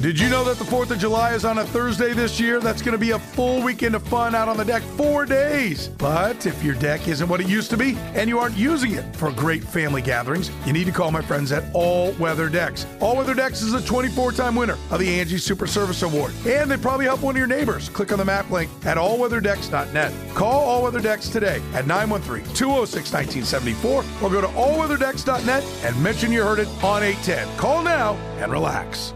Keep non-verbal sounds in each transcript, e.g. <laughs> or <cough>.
Did you know that the 4th of July is on a Thursday this year? That's going to be a full weekend of fun out on the deck, four days. But if your deck isn't what it used to be and you aren't using it for great family gatherings, you need to call my friends at All Weather Decks. All Weather Decks is a 24 time winner of the Angie Super Service Award, and they probably help one of your neighbors. Click on the map link at allweatherdecks.net. Call All Weather Decks today at 913 206 1974 or go to allweatherdecks.net and mention you heard it on 810. Call now and relax.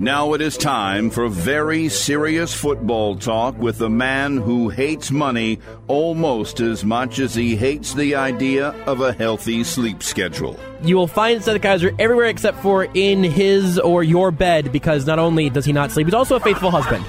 Now it is time for very serious football talk with the man who hates money almost as much as he hates the idea of a healthy sleep schedule. You will find Seth Keysor everywhere except for in his or your bed because not only does he not sleep, he's also a faithful husband.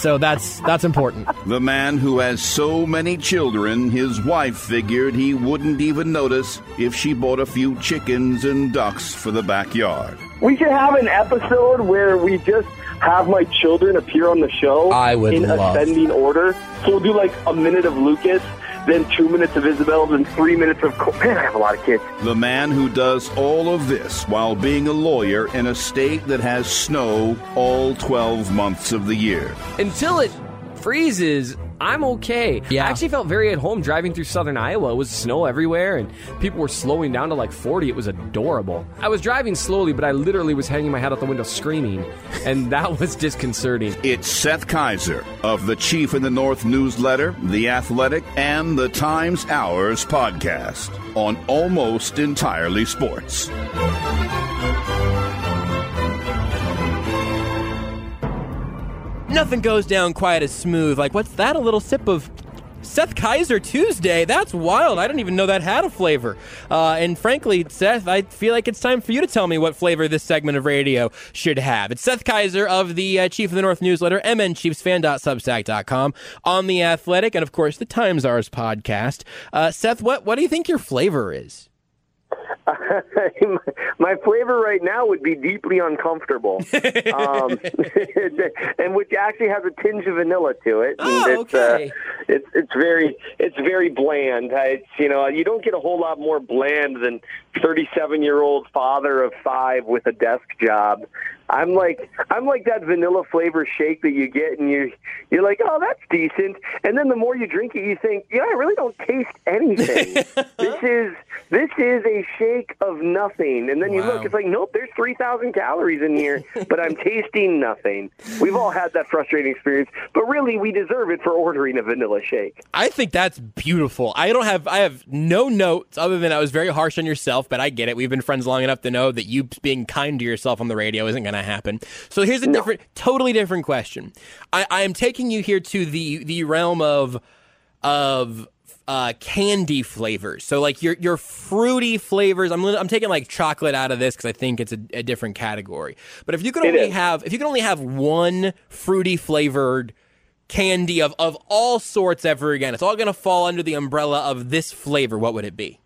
So that's that's important. The man who has so many children, his wife figured he wouldn't even notice if she bought a few chickens and ducks for the backyard. We should have an episode where we just have my children appear on the show I would in love. ascending order. So we'll do like a minute of Lucas, then two minutes of Isabel, then three minutes of Cole. Man, I have a lot of kids. The man who does all of this while being a lawyer in a state that has snow all 12 months of the year. Until it freezes, I'm okay. Yeah. I actually felt very at home driving through southern Iowa. It was snow everywhere, and people were slowing down to like 40. It was adorable. I was driving slowly, but I literally was hanging my head out the window screaming, and <laughs> that was disconcerting. It's Seth Keysor of the Chief in the North newsletter, The Athletic, and the Times Hours podcast on Almost Entirely Sports. Nothing goes down quite as smooth. Like, what's that? A little sip of Seth Keysor Tuesday. That's wild. I didn't even know that had a flavor. Uh, and frankly, Seth, I feel like it's time for you to tell me what flavor this segment of radio should have. It's Seth Keysor of the uh, Chief of the North newsletter, mnchiefsfan.substack.com, on The Athletic, and of course, the Times Ours podcast. Uh, Seth, what, what do you think your flavor is? <laughs> my flavor right now would be deeply uncomfortable, um, <laughs> and which actually has a tinge of vanilla to it. And Oh, it's, okay. Uh, it's it's very it's very bland. Uh, It's you know you don't get a whole lot more bland than thirty-seven year old father of five with a desk job. I'm like I'm like that vanilla flavor shake that you get, and you you're like, oh, that's decent. And then the more you drink it, you think, know, I really don't taste anything. <laughs> this is this is a shake of nothing. And then you Wow. look, it's like, nope, there's three thousand calories in here, but I'm tasting nothing. We've all had that frustrating experience, but really, we deserve it for ordering a vanilla shake. I think that's beautiful. I don't have I have no notes other than I was very harsh on yourself, but I get it. We've been friends long enough to know that you being kind to yourself on the radio isn't going to happen. So here's a different, totally different question. I, I am taking you here to the the realm of of uh, candy flavors. So like your your fruity flavors. I'm I'm taking like chocolate out of this because I think it's a, a different category. But if you could It only is. have if you could only have one fruity flavored candy of, of all sorts ever again. It's all going to fall under the umbrella of this flavor. What would it be?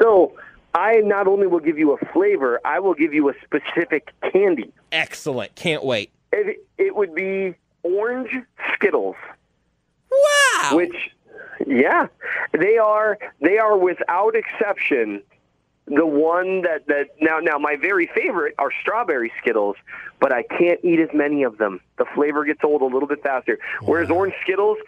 So. I not only will give you a flavor, I will give you a specific candy. Excellent. Can't wait. It, it would be orange Skittles. Wow. which yeah they are they are without exception the one that that now now my very favorite are strawberry skittles but i can't eat as many of them the flavor gets old a little bit faster whereas orange skittles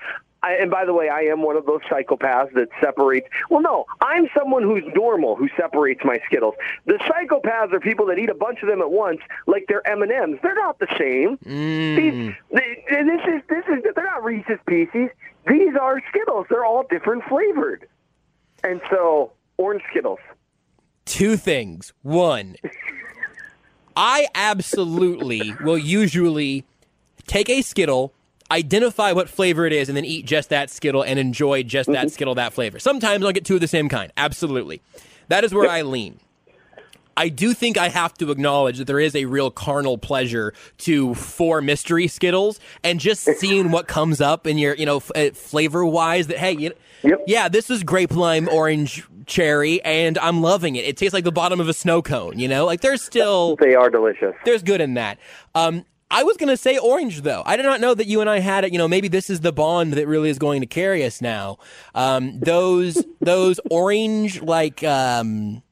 I, and by the way, I am one of those psychopaths that separates. Well, no, I'm someone who's normal who separates my Skittles. The psychopaths are people that eat a bunch of them at once, like they're M and M's. They're not the same. Mm. These, they, this is this is they're not Reese's Pieces. These are Skittles. They're all different flavored, and so orange Skittles. Two things. One, I absolutely will usually take a Skittle, identify what flavor it is, and then eat just that Skittle and enjoy just that Skittle, that flavor. Sometimes I'll get two of the same kind. Absolutely. That is where I lean. I do think I have to acknowledge that there is a real carnal pleasure to four mystery Skittles and just seeing what comes up in your, you know, f- uh, flavor wise. That hey, you Yep. yeah, this is grape lime orange cherry, and I'm loving it. It tastes like the bottom of a snow cone. You know, like there's still They are delicious. there's good in that. Um, I was going to say orange, though. I did not know that you and I had it. You know, maybe this is the bond that really is going to carry us now. Um, those <laughs> those orange like um,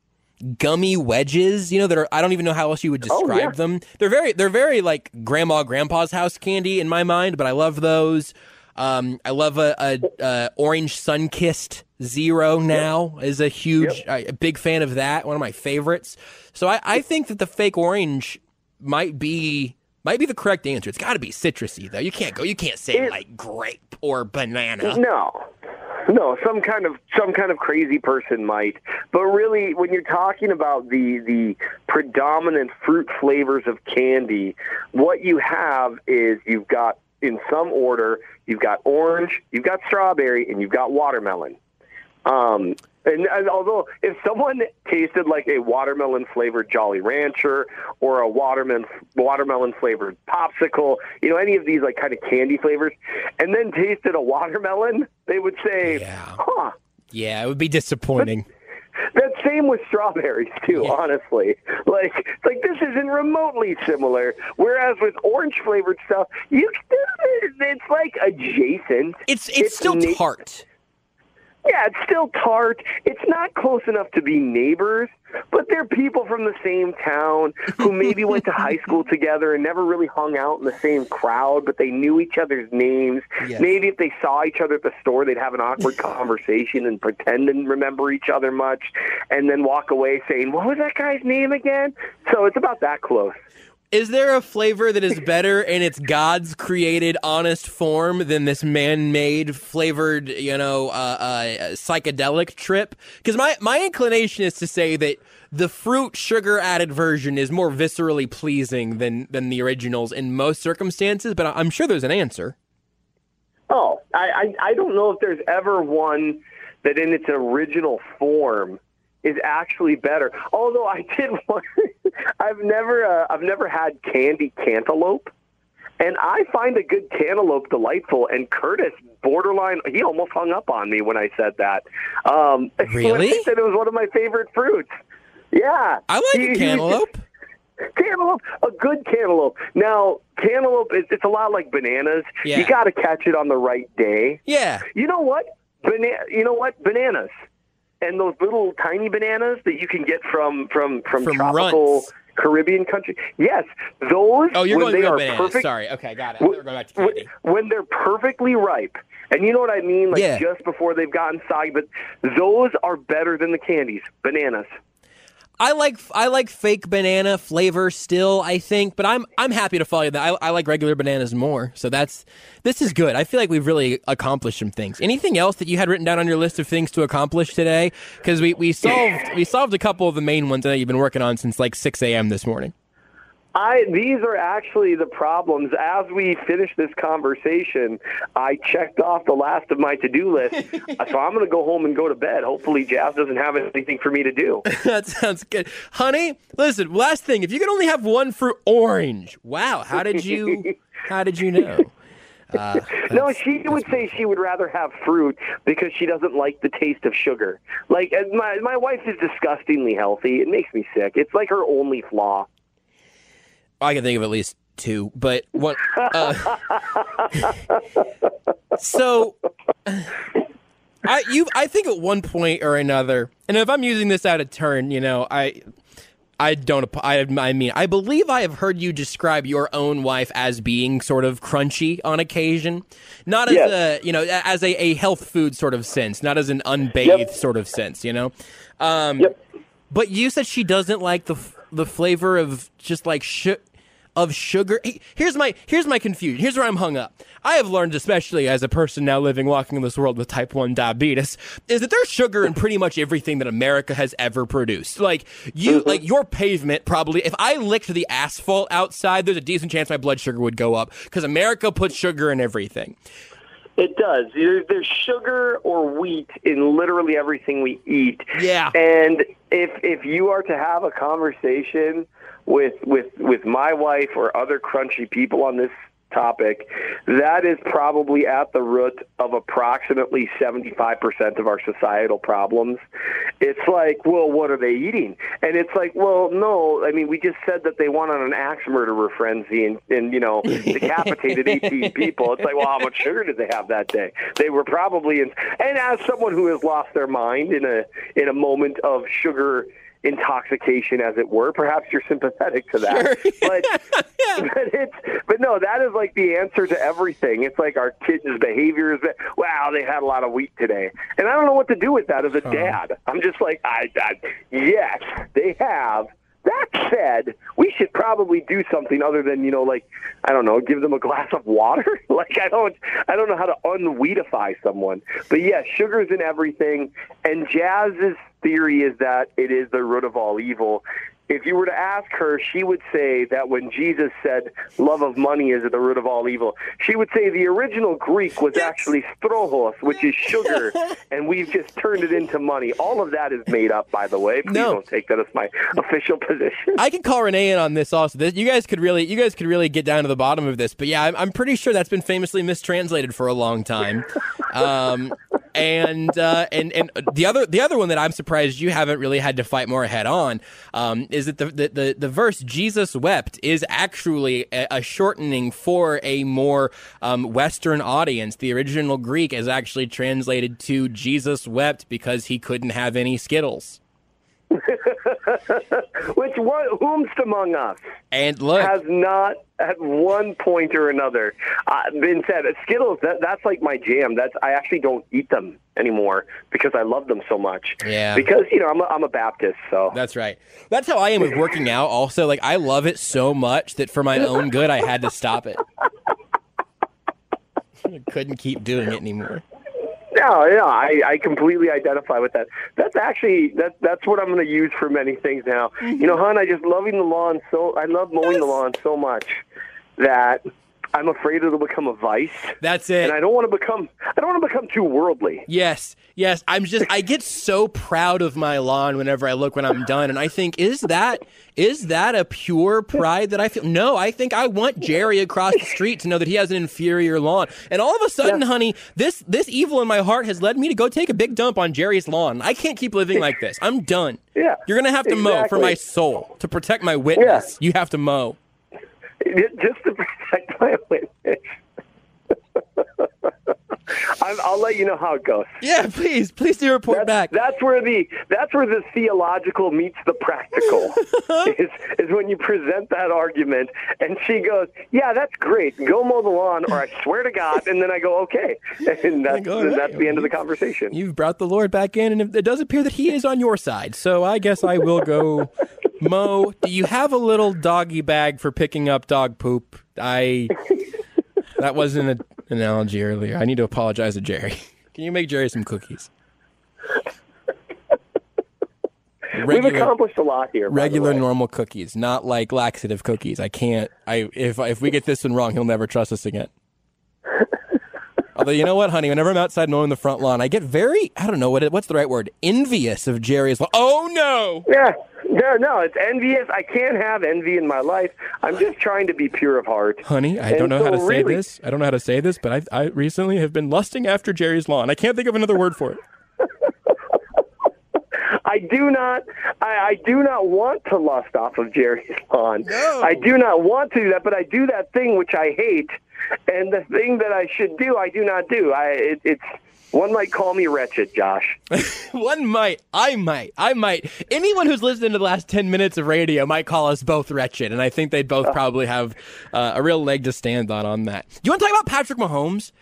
gummy wedges, you know, that are I don't even know how else you would describe Oh, yeah. them. They're very they're very like grandma grandpa's house candy in my mind, but I love those. Um, I love a, a, a orange Sunkist zero now is a huge I- a big fan of that. One of my favorites. So I, I think that the fake orange might be might be the correct answer. It's got to be citrusy though. You can't go. You can't say It- like grape or banana. No. No, some kind of some kind of crazy person might. But really when you're talking about the the predominant fruit flavors of candy, what you have is you've got in some order, you've got orange, you've got strawberry, and you've got watermelon. Um, and, and although if someone tasted like a watermelon flavored Jolly Rancher or a watermelon watermelon flavored popsicle, you know any of these like kind of candy flavors, and then tasted a watermelon, they would say, Yeah. "Huh." Yeah, it would be disappointing. That same with strawberries too, Yeah. honestly. Like like this isn't remotely similar. Whereas with orange flavored stuff, you still it's like adjacent. It's it's, still na- tart. Yeah, it's still tart. It's not close enough to be neighbors, but they're people from the same town who maybe went to high school <laughs> together and never really hung out in the same crowd, but they knew each other's names. Yes. Maybe if they saw each other at the store, they'd have an awkward <laughs> conversation and pretend and remember each other much, and then walk away saying, What was that guy's name again? So it's about that close. Is there a flavor that is better in its God's created honest form than this man-made flavored, you know, uh, uh, psychedelic trip? Because my my inclination is to say that the fruit sugar added version is more viscerally pleasing than than the originals in most circumstances. But I'm sure there's an answer. Oh, I, I I don't know if there's ever one that in its original form is actually better. Although I did <laughs> one, I've never uh, I've never had candy cantaloupe, and I find a good cantaloupe delightful. And Curtis, borderline, he almost hung up on me when I said that. Um, <laughs> Really? I said it was one of my favorite fruits. Yeah, I like He- a he- cantaloupe. <laughs> cantaloupe, a good cantaloupe. Now, cantaloupe, is it's a lot like bananas. Yeah. You got to catch it on the right day. Yeah. You know what? Bana- you know what? Bananas. And those little tiny bananas that you can get from from from, From tropical Runts. Caribbean country. Yes, those Oh, you're when going they real are bananas. perfect Sorry. Okay, got it. I thought we were going back to when, when they're perfectly ripe. And you know what I mean? Like Yeah. just before they've gotten soggy, but those are better than the candies. Bananas. I like I like fake banana flavor still. I think, but I'm I'm happy to follow you. That I, I like regular bananas more. So that's this is good. I feel like we've really accomplished some things. Anything else that you had written down on your list of things to accomplish today? Because we, we solved we solved a couple of the main ones that you've been working on since like six a.m. this morning. I these are actually the problems. As we finish this conversation, I checked off the last of my to-do list. <laughs> so I'm going to go home and go to bed. Hopefully, Jazz doesn't have anything for me to do. <laughs> that sounds good, honey. Listen, last thing. If you could only have one fruit, orange. Wow, how did you <laughs> how did you know? Uh, no, she would say she would rather have fruit because she doesn't like the taste of sugar. Like my my wife is disgustingly healthy. It makes me sick. It's like her only flaw. I can think of at least two, but what? Uh, <laughs> so, I you I think at one point or another, and if I'm using this out of turn, you know, I. I don't. I, I mean, I believe I have heard you describe your own wife as being sort of crunchy on occasion, not as Yes. a you know as a, a health food sort of sense, not as an unbathed Yep. sort of sense. You know, um, Yep. but you said she doesn't like the f- the flavor of just like sh- of sugar. Here's my here's my confusion. Here's where I'm hung up. I have learned, especially as a person now living walking in this world with type one diabetes, is that there's sugar in pretty much everything that America has ever produced. Like you, mm-hmm. like your pavement probably. If I licked the asphalt outside, there's a decent chance my blood sugar would go up because America puts sugar in everything. It does. There's sugar or wheat in literally everything we eat. Yeah. And if if you are to have a conversation with with with my wife or other crunchy people on this topic, that is probably at the root of approximately 75% of our societal problems. it's like, well, what are they eating? And it's like, well, no, I mean, we just said that they went on an axe murderer frenzy and, and you know, <laughs> decapitated 18 people. It's like, well, how much sugar did they have that day? They were probably in, and as someone who has lost their mind in a in a moment of sugar intoxication, as it were. Perhaps you're sympathetic to that, Sure. <laughs> but <laughs> but it's but no, that is like the answer to everything. It's like our kids' behaviors. That, wow, they had a lot of wheat today, and I don't know what to do with that as a dad. I'm just like, I, I yes, they have. That said, we should probably do something other than you know, like I don't know, give them a glass of water. <laughs> like I don't, I don't know how to unweedify someone. But yeah, sugar's in everything, and Jazz's theory is that it is the root of all evil. If you were to ask her, she would say that when Jesus said, love of money is at the root of all evil, she would say the original Greek was actually strohos, which is sugar, <laughs> and we've just turned it into money. All of that is made up, by the way. Please No. don't take that as my official position. I can call Renee in on this also. You guys could really, you guys could really get down to the bottom of this. But yeah, I'm, I'm pretty sure that's been famously mistranslated for a long time. <laughs> Um, and uh, and and the other the other one that I'm surprised you haven't really had to fight more head on um, is that the, the the the verse Jesus wept is actually a, a shortening for a more um, Western audience. The original Greek is actually translated to Jesus wept because he couldn't have any Skittles. <laughs> Which one, whomst among us And look, has not at one point or another uh, been said Skittles? That, that's like my jam. That's I actually don't eat them anymore because I love them so much. Yeah. Because you know I'm a, I'm a Baptist, so That's right. That's how I am with working out. Also, like I love it so much that for my own good, I had to stop it. <laughs> I couldn't keep doing it anymore. No, yeah, I, I completely identify with that. That's actually that that's what I'm going to use for many things now. You know, mm-hmm. hon, I just loving the lawn so I love mowing the lawn so much that I'm afraid it'll become a vice, That's it. and I don't want to become I don't want to become too worldly. Yes, yes. I'm just I get so proud of my lawn whenever I look when I'm done and I think is that is that a pure pride that I feel? No, I think I want Jerry across the street to know that he has an inferior lawn. And all of a sudden, honey, this this evil in my heart has led me to go take a big dump on Jerry's lawn. I can't keep living like this. I'm done. <laughs> Yeah, You're going to have to mow for my soul. To protect my witness, Yeah. you have to mow. <laughs> just to protect my witness. <laughs> I'm, I'll let you know how it goes. Yeah, please, please do report back. That's, that's where the that's where the theological meets the practical. <laughs> is is when you present that argument, and she goes, "Yeah, that's great. Go mow the lawn, or I swear to God." And then I go, "Okay," and that's go, and "Hey, that's the end of the conversation. You've brought the Lord back in, and it does appear that He is on your side. So I guess I will go. Mo, do you have a little doggy bag for picking up dog poop? I. That wasn't an analogy earlier. I need to apologize to Jerry. <laughs> Can you make Jerry some cookies? We've accomplished a lot here. regular normal cookies, not like laxative cookies. I can't. I if if we get this one wrong, he'll never trust us again. <laughs> Although you know what, honey, whenever I'm outside mowing the front lawn, I get very I don't know what it, what's the right word envious of Jerry's. lawn. Oh no! Yeah, no, no, it's envious. I can't have envy in my life. I'm just trying to be pure of heart. Honey, I And don't know how so to say really- this. I don't know how to say this, but I I recently have been lusting after Jerry's lawn. I can't think of another word for it. <laughs> I do not. I, I do not want to lust off of Jerry's lawn. No. I do not want to do that, but I do that thing which I hate, and the thing that I should do, I do not do. I it, it's one might call me wretched, Josh. <laughs> One might, I might, I might. Anyone who's listened to the last 10 minutes of radio might call us both wretched, and I think they'd both probably have uh, a real leg to stand on on that. You want to talk about Patrick Mahomes?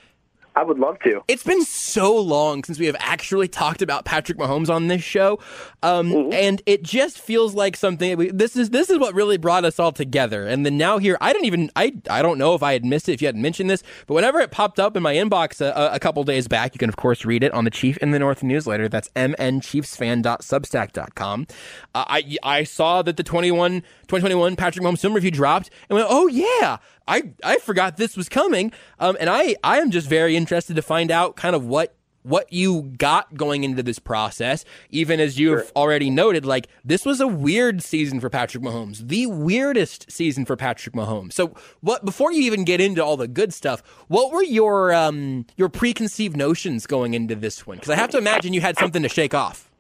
I would love to. It's been so long since we have actually talked about Patrick Mahomes on this show, um, and it just feels like something. We, this is this is what really brought us all together. And then now here, I didn't even I I don't know if I had missed it if you hadn't mentioned this, but whenever it popped up in my inbox a, a couple days back, you can of course read it on the Chief in the North newsletter. That's mnchiefsfan.substack.com. Uh, I I saw that the 21 2021 Patrick Mahomes film review dropped, and went, oh yeah. I, I forgot this was coming, um, and I, I am just very interested to find out kind of what what you got going into this process. Even as you've already noted, like this was a weird season for Patrick Mahomes, the weirdest season for Patrick Mahomes. So, what before you even get into all the good stuff, what were your um, your preconceived notions going into this one? Because I have to imagine you had something to shake off.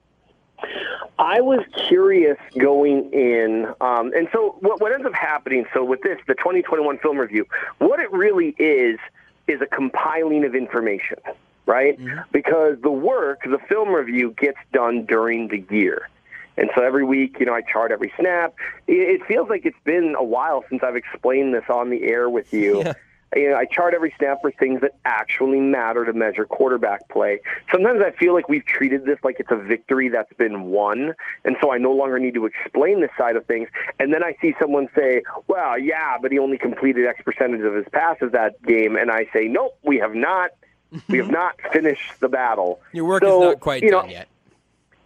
I was curious going in, um, and so what, what ends up happening. So with this, the 2021 film review, what it really is is a compiling of information, right? Mm-hmm. Because the work, the film review, gets done during the year. And so every week, you know, I chart every snap. It, feels like it's been a while since I've explained this on the air with you. <laughs> Yeah you know, I chart every snap for things that actually matter to measure quarterback play. Sometimes I feel like we've treated this like it's a victory that's been won, and so I no longer need to explain this side of things. And then I see someone say, "Well, yeah, but he only completed X percentage of his passes that game," and I say, "Nope, we have not. we have <laughs> not finished the battle. Your work so, is not quite you know, done yet."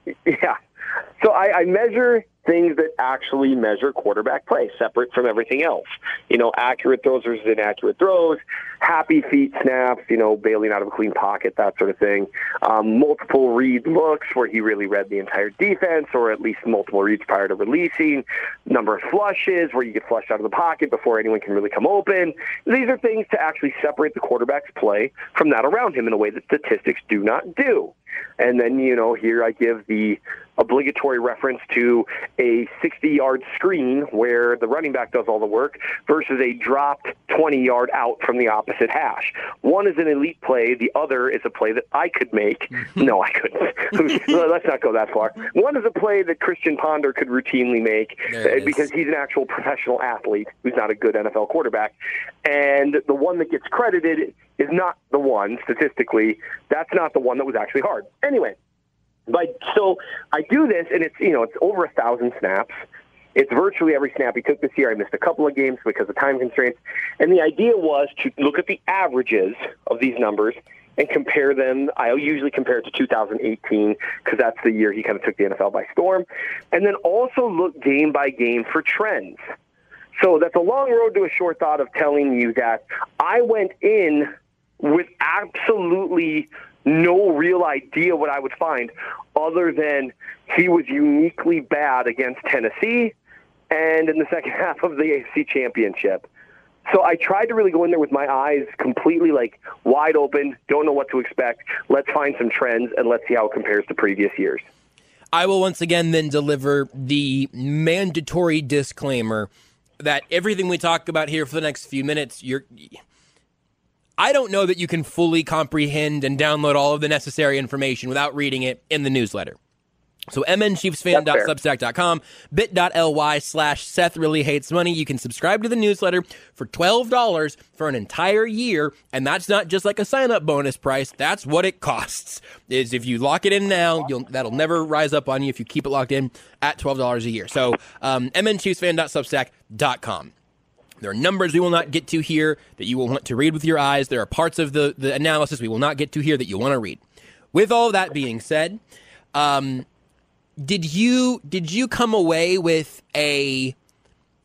<laughs> Yeah. So I, I measure things that actually measure quarterback play, separate from everything else. You know, accurate throws versus inaccurate throws, happy feet snaps, you know, bailing out of a clean pocket, that sort of thing. Um, multiple read looks where he really read the entire defense, or at least multiple reads prior to releasing. Number of flushes where you get flushed out of the pocket before anyone can really come open. These are things to actually separate the quarterback's play from that around him in a way that statistics do not do. And then, you know, here I give the obligatory reference to a 60 yard screen where the running back does all the work versus a dropped 20 yard out from the opposite hash. One is an elite play, the other is a play that I could make. <laughs> No, I couldn't. <laughs> Let's not go that far. One is a play that Christian Ponder could routinely make uh, because he's an actual professional athlete who's not a good NFL quarterback. And the one that gets credited is not the one statistically. That's not the one that was actually hard. Anyway, but so I do this, and it's you know it's over a thousand snaps. It's virtually every snap he took this year. I missed a couple of games because of time constraints, and the idea was to look at the averages of these numbers and compare them. I usually compare it to 2018 because that's the year he kind of took the NFL by storm, and then also look game by game for trends. So that's a long road to a short thought of telling you that I went in with absolutely no real idea what I would find other than he was uniquely bad against Tennessee and in the second <laughs> half of the AFC championship. So I tried to really go in there with my eyes completely like wide open, don't know what to expect. Let's find some trends and let's see how it compares to previous years. I will once again then deliver the mandatory disclaimer that everything we talk about here for the next few minutes, you're I don't know that you can fully comprehend and download all of the necessary information without reading it in the newsletter. So mnchiefsfan.substack.com, bit.ly slash Seth really hates money. You can subscribe to the newsletter for $12 for an entire year. And that's not just like a sign up bonus price. That's what it costs is if you lock it in now, you'll, that'll never rise up on you if you keep it locked in at $12 a year. So, um, mnchiefsfan.substack.com. There are numbers we will not get to here that you will want to read with your eyes. There are parts of the, the analysis we will not get to here that you want to read. With all that being said, um, did you did you come away with a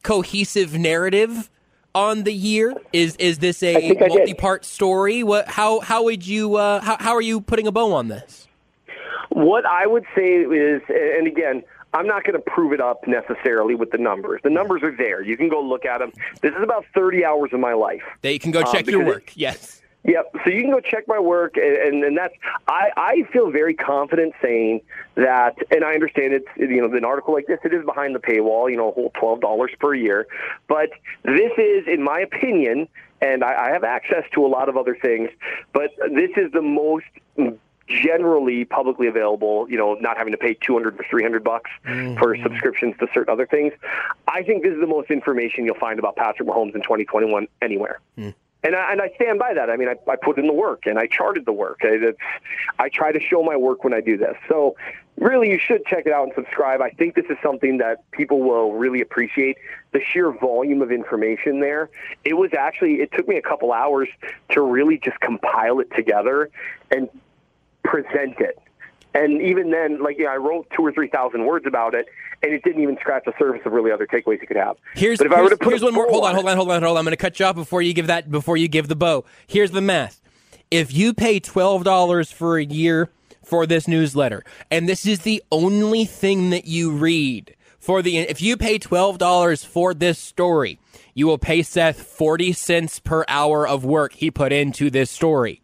cohesive narrative on the year? Is is this a multi part story? What how how would you uh, how how are you putting a bow on this? What I would say is, and again, I'm not going to prove it up necessarily with the numbers. The numbers are there. You can go look at them. This is about 30 hours of my life. They can go um, check um, your work. It, yes. Yep. So you can go check my work, and, and, and that's I, I feel very confident saying that, and I understand it's you know an article like this it is behind the paywall, you know, a whole twelve dollars per year, but this is, in my opinion, and I, I have access to a lot of other things, but this is the most generally publicly available, you know, not having to pay 200 or 300 bucks mm-hmm. for subscriptions to certain other things. I think this is the most information you'll find about Patrick Mahomes in 2021 anywhere. Mm. And I, and I stand by that. I mean, I, I put in the work and I charted the work. I, I try to show my work when I do this. So really, you should check it out and subscribe. I think this is something that people will really appreciate. The sheer volume of information there. It was actually, it took me a couple hours to really just compile it together and present it. And even then, like know, I wrote two or three thousand words about it, and it didn't even scratch the surface of really other takeaways you could have. Here's, but if here's, I were to put here's one more. Hold on, hold on, hold on, hold on. I'm going to cut you off before you give that before you give the bow. Here's the math. If you pay twelve dollars for a year for this newsletter, and this is the only thing that you read for the, if you pay twelve dollars for this story, you will pay Seth forty cents per hour of work he put into this story.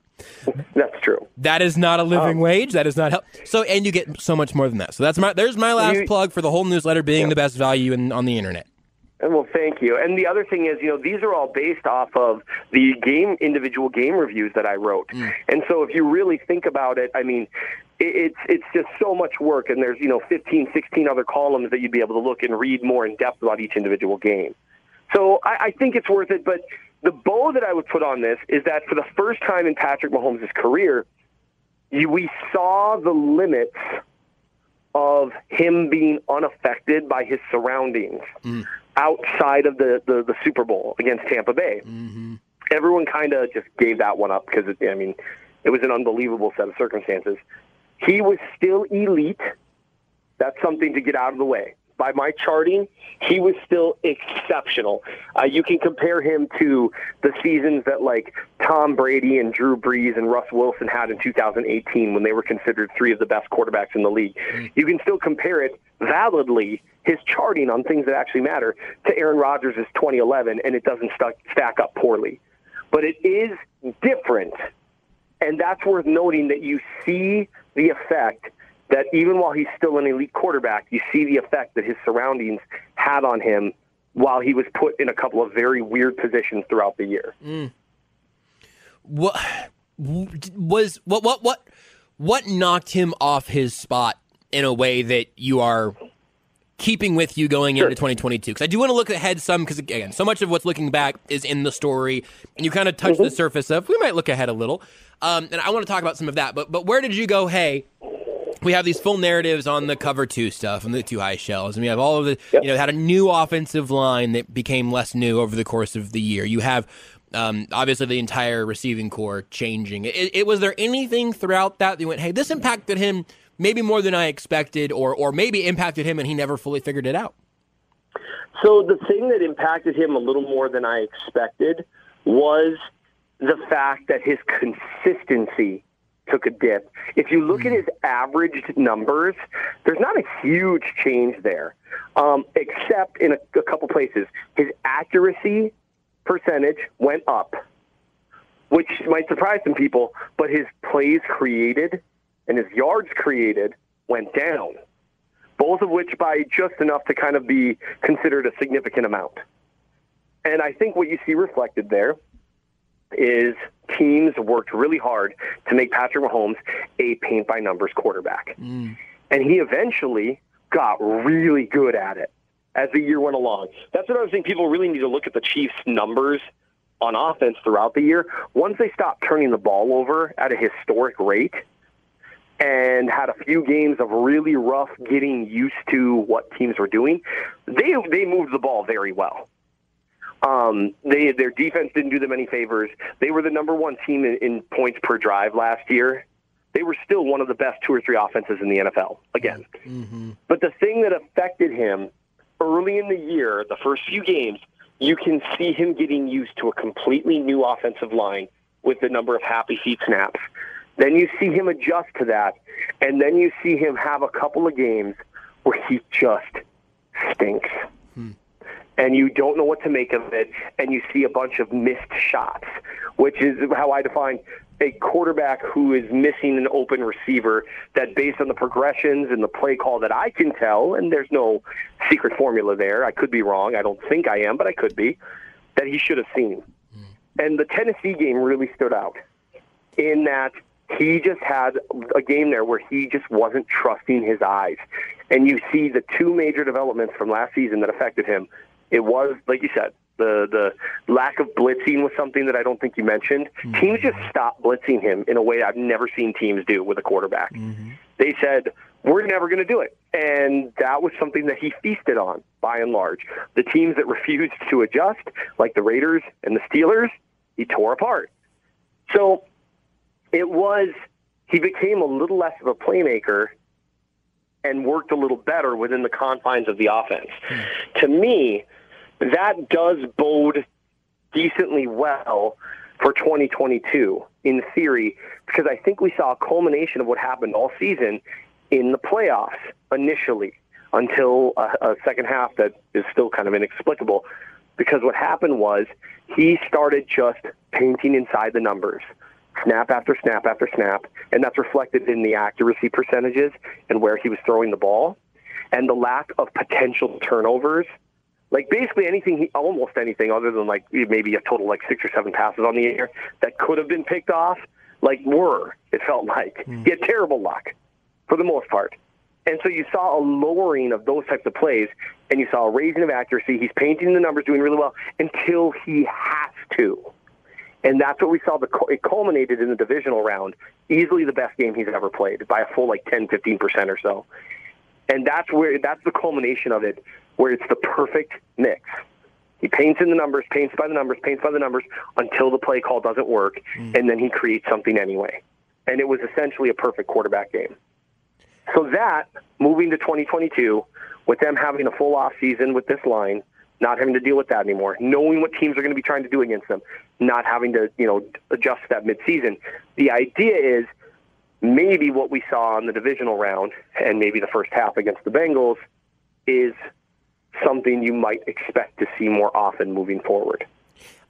That's true. That is not a living Um, wage. That is not help. So, and you get so much more than that. So that's my there's my last You- plug for the whole newsletter being the best value in, on the internet. And well, thank you. And the other thing is, you know, these are all based off of the game individual game reviews that I wrote. And so, if you really think about it, I mean, it's it's just so much work. And there's you know 15, 16 other columns that you'd be able to look and read more in depth about each individual game. So I, I think it's worth it. But the bow that I would put on this is that for the first time in Patrick Mahomes' career, you, we saw the limits of him being unaffected by his surroundings mm. outside of the, the, the Super Bowl against Tampa Bay. Mm-hmm. Everyone kind of just gave that one up because, I mean, it was an unbelievable set of circumstances. He was still elite. That's something to get out of the way. By my charting, he was still exceptional. Uh, you can compare him to the seasons that like Tom Brady and Drew Brees and Russ Wilson had in 2018 when they were considered three of the best quarterbacks in the league. You can still compare it validly his charting on things that actually matter to Aaron Rodgers' 2011, and it doesn't stuck, stack up poorly. But it is different and that's worth noting that you see the effect that even while he's still an elite quarterback, you see the effect that his surroundings had on him while he was put in a couple of very weird positions throughout the year. What was what what what what knocked him off his spot in a way that you are keeping with you going into 2022? Because I do want to look ahead some because again, so much of what's looking back is in the story, and you kind of touch the surface of. We might look ahead a little, um, and I want to talk about some of that. But but where did you go? Hey. We have these full narratives on the cover two stuff and the two high shells, and we have all of the Yep. you know had a new offensive line that became less new over the course of the year. You have um, obviously the entire receiving corps changing. It, it was there anything throughout that that went, hey, this impacted him maybe more than I expected, or or maybe impacted him and he never fully figured it out. So the thing that impacted him a little more than I expected was the fact that his consistency took a dip. If you look at his averaged numbers, there's not a huge change there, um, except in a, a couple places. His accuracy percentage went up, which might surprise some people, but his plays created and his yards created went down both of which by just enough to kind of be considered a significant amount. And I think what you see reflected there is teams worked really hard to make Patrick Mahomes a paint by numbers quarterback. Mm. And he eventually got really good at it as the year went along. That's what I was saying. People really need to look at the Chiefs' numbers on offense throughout the year. Once they stopped turning the ball over at a historic rate, and had a few games of really rough getting used to what teams were doing, they they moved the ball very well. Um, they their defense didn't do them any favors. They were the number one team in, in points per drive last year. They were still one of the best two or three offenses in the NFL again. But the thing that affected him early in the year, the first few games, you can see him getting used to a completely new offensive line with the number of happy feet snaps. Then you see him adjust to that, and then you see him have a couple of games where he just stinks. And you don't know what to make of it, and you see a bunch of missed shots, which is how I define a quarterback who is missing an open receiver that based on the progressions and the play call that I can tell, and there's no secret formula there. I could be wrong. I don't think I am, but I could be, that he should have seen. Hmm. And the Tennessee game really stood out in that he just had a game there where he just wasn't trusting his eyes. And you see the two major developments from last season that affected him. It was, like you said, the the lack of blitzing was something that I don't think you mentioned. Mm-hmm. Teams just stopped blitzing him in a way I've never seen teams do with a quarterback. Mm-hmm. They said, "We're never going to do it," and that was something that he feasted on by and large. The teams that <laughs> refused to adjust, like the Raiders and the Steelers, he tore apart. So it was he became a little less of a playmaker and worked a little better within the confines of the offense. Hmm. To me, that does bode decently well for 2022 in theory because I think we saw a culmination of what happened all season in the playoffs initially until a, a second half that is still kind of inexplicable because what happened was he started just painting inside the numbers snap after snap after snap, and that's reflected in the accuracy percentages and where he was throwing the ball, and the lack of potential turnovers. Like basically anything, he, almost anything other than like maybe a total like six or seven passes on the air that could have been picked off, like were. It felt like hmm. he had terrible luck for the most part. And so you saw a lowering of those types of plays, and you saw a raising of accuracy. He's painting the numbers, doing really well until he has to. And that's what we saw. The, it culminated in the divisional round, easily the best game he's ever played by a full like 10, 15% or so. And that's where that's the culmination of it, where it's the perfect mix. He paints in the numbers, paints by the numbers, paints by the numbers until the play call doesn't work, mm. and then he creates something anyway. And it was essentially a perfect quarterback game. So that moving to 2022, with them having a full off season with this line, not having to deal with that anymore, knowing what teams are going to be trying to do against them, not having to you know adjust that midseason. The idea is maybe what we saw in the divisional round and maybe the first half against the Bengals is something you might expect to see more often moving forward.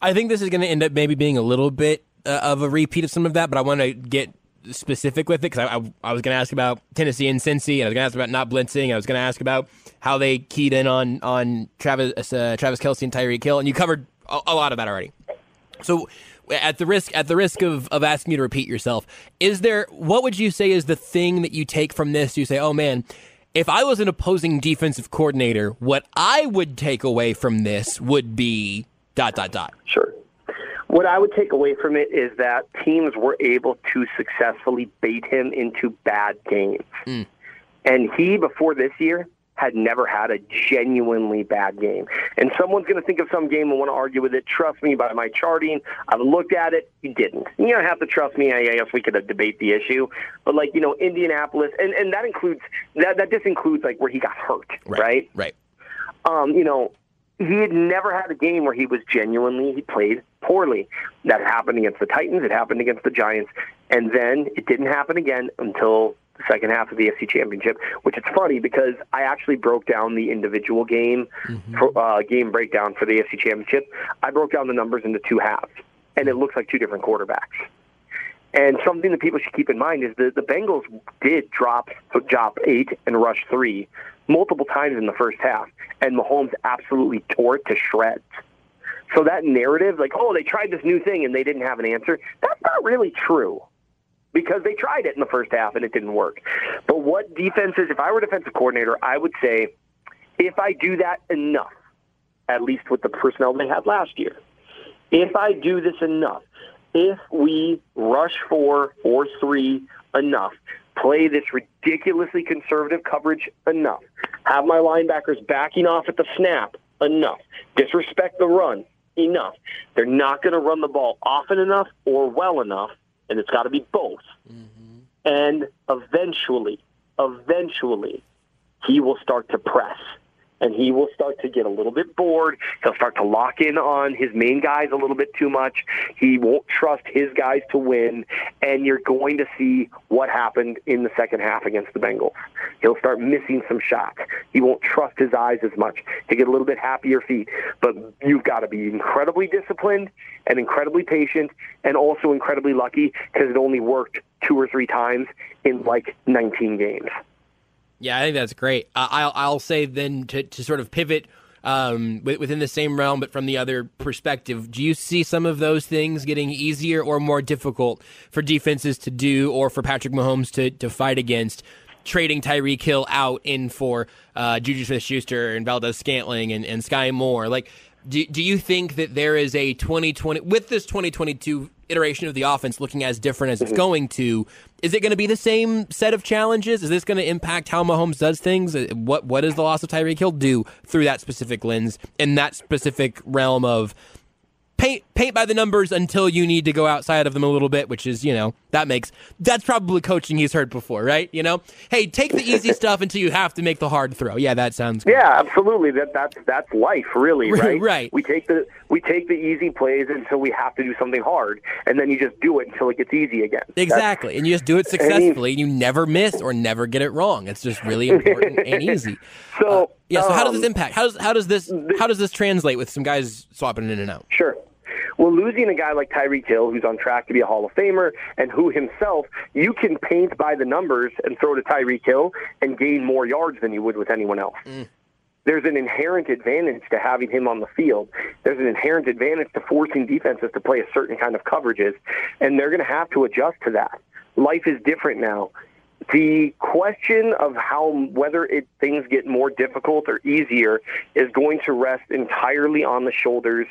I think this is going to end up maybe being a little bit uh, of a repeat of some of that, but I want to get specific with it because I, I, I, was going to ask about Tennessee and Cincy, and I was going to ask about not blitzing. I was going to ask about how they keyed in on on Travis uh, Travis Kelce and Tyreek Hill, and you covered a, a, lot of that already. So, at the risk at the risk of, of asking you to repeat yourself, is there what would you say is the thing that you take from this? You say, oh man. If I was an opposing defensive coordinator, what I would take away from this would be dot dot dot. Sure. What I would take away from it is that teams were able to successfully bait him into bad games. Mm. And he, before this year, had never had a genuinely bad game. And someone's going to think of some game and want to argue with it. Trust me, by my charting, I've looked at it. You didn't. You don't have to trust me. I guess we could debate the issue, but like you know, Indianapolis, and and that includes that that just includes like where he got hurt, right? Right. right. Um, you know, he had never had a game where he was genuinely he played poorly. That happened against the Titans. It happened against the Giants, and then it didn't happen again until the second half of the AFC Championship. Which is funny because I actually broke down the individual game mm-hmm. for, uh, game breakdown for the AFC Championship. I broke down the numbers into two halves, and it looks like two different quarterbacks. And something that people should keep in mind is that the Bengals did drop drop eight and rush three multiple times in the first half, and Mahomes absolutely tore it to shreds. So that narrative, like, oh, they tried this new thing and they didn't have an answer, that's not really true because they tried it in the first half and it didn't work. But what defenses, if I were defensive coordinator, I would say if I do that enough, at least with the personnel they had last year, if I do this enough, if we rush four or three enough, play this ridiculously conservative coverage enough, have my linebackers backing off at the snap enough, disrespect the run enough. They're not going to run the ball often enough or well enough, and it's got to be both. Mm-hmm. And eventually, eventually, he will start to press and he will start to get a little bit bored. He'll start to lock in on his main guys a little bit too much. He won't trust his guys to win, and you're going to see what happened in the second half against the Bengals. He'll start missing some shots. He won't trust his eyes as much. He'll get a little bit happier feet. But you've got to be incredibly disciplined and incredibly patient and also incredibly lucky because it only worked two or three times in like 19 games. Yeah, I think that's great. Uh, I'll I'll say then to to sort of pivot um, within the same realm, but from the other perspective. Do you see some of those things getting easier or more difficult for defenses to do, or for Patrick Mahomes to to fight against? Trading Tyreek Hill out in for uh, Juju Smith-Schuster and Valdes-Scantling and, and Skyy Moore, like do, do you think that there is a 2020 with this 2022 iteration of the offense looking as different as it's mm-hmm. going to is it going to be the same set of challenges is this going to impact how Mahomes does things uh, what what does the loss of Tyreek Hill do through that specific lens in that specific realm of paint paint by the numbers until you need to go outside of them a little bit, which is you know that makes that's probably coaching he's heard before, right? You know, hey, take the easy stuff until you have to make the hard throw. Yeah, that sounds. Good. Yeah, absolutely. That that's that's life, really, <laughs> right? right. We take the we take the easy plays until we have to do something hard, and then you just do it until it gets easy again. Exactly, that's, and you just do it <laughs> successfully, I mean, and you never miss or never get it wrong. It's just really <laughs> important and easy. So. Uh, yeah. So how does this um, impact? How does how does this how does this translate with some guys swapping in and out? Sure. Well, losing a guy like Tyreek Hill, who's on track to be a Hall of Famer, and who himself, you can paint by the numbers and throw to Tyreek Hill and gain more yards than you would with anyone else. Mm. There's an inherent advantage to having him on the field. There's an inherent advantage to forcing defenses to play a certain kind of coverages, and they're going to have to adjust to that. Life is different now. The question of how whether it, things get more difficult or easier is going to rest entirely on the shoulders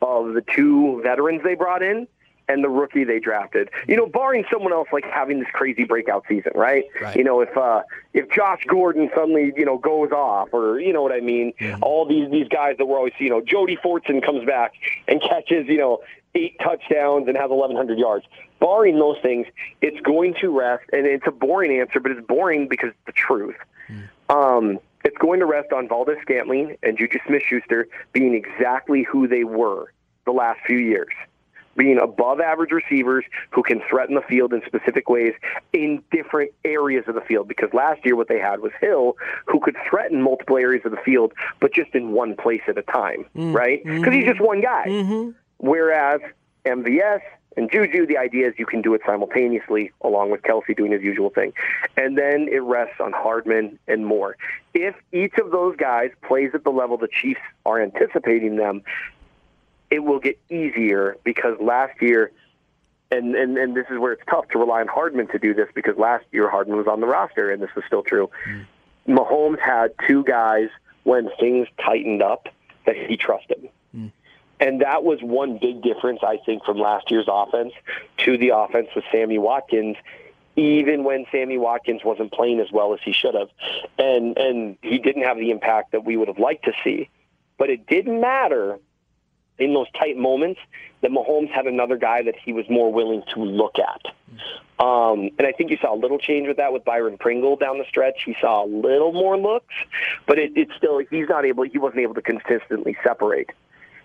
of the two veterans they brought in and the rookie they drafted. You know, barring someone else like having this crazy breakout season, right? right. You know, if uh if Josh Gordon suddenly, you know, goes off or you know what I mean, mm-hmm. all these these guys that were always, you know, Jody Fortson comes back and catches, you know, eight touchdowns and has 1100 yards. Barring those things, it's going to rest and it's a boring answer, but it's boring because it's the truth. Mm-hmm. Um it's going to rest on Valdes-Scantling and Juju Smith Schuster being exactly who they were the last few years being above average receivers who can threaten the field in specific ways in different areas of the field. Because last year, what they had was Hill, who could threaten multiple areas of the field, but just in one place at a time, mm-hmm. right? Because he's just one guy. Mm-hmm. Whereas MVS and Juju, the idea is you can do it simultaneously, along with Kelsey doing his usual thing. And then it rests on Hardman and Moore. If each of those guys plays at the level the Chiefs are anticipating them, it will get easier because last year, and, and, and this is where it's tough to rely on Hardman to do this because last year Hardman was on the roster, and this is still true. Mm. Mahomes had two guys when things tightened up that he trusted. And that was one big difference, I think, from last year's offense to the offense with Sammy Watkins even when Sammy Watkins wasn't playing as well as he should have. And and he didn't have the impact that we would have liked to see. But it didn't matter in those tight moments that Mahomes had another guy that he was more willing to look at. Um, and I think you saw a little change with that with Byron Pringle down the stretch. He saw a little more looks, but it, it's still he's not able. He wasn't able to consistently separate,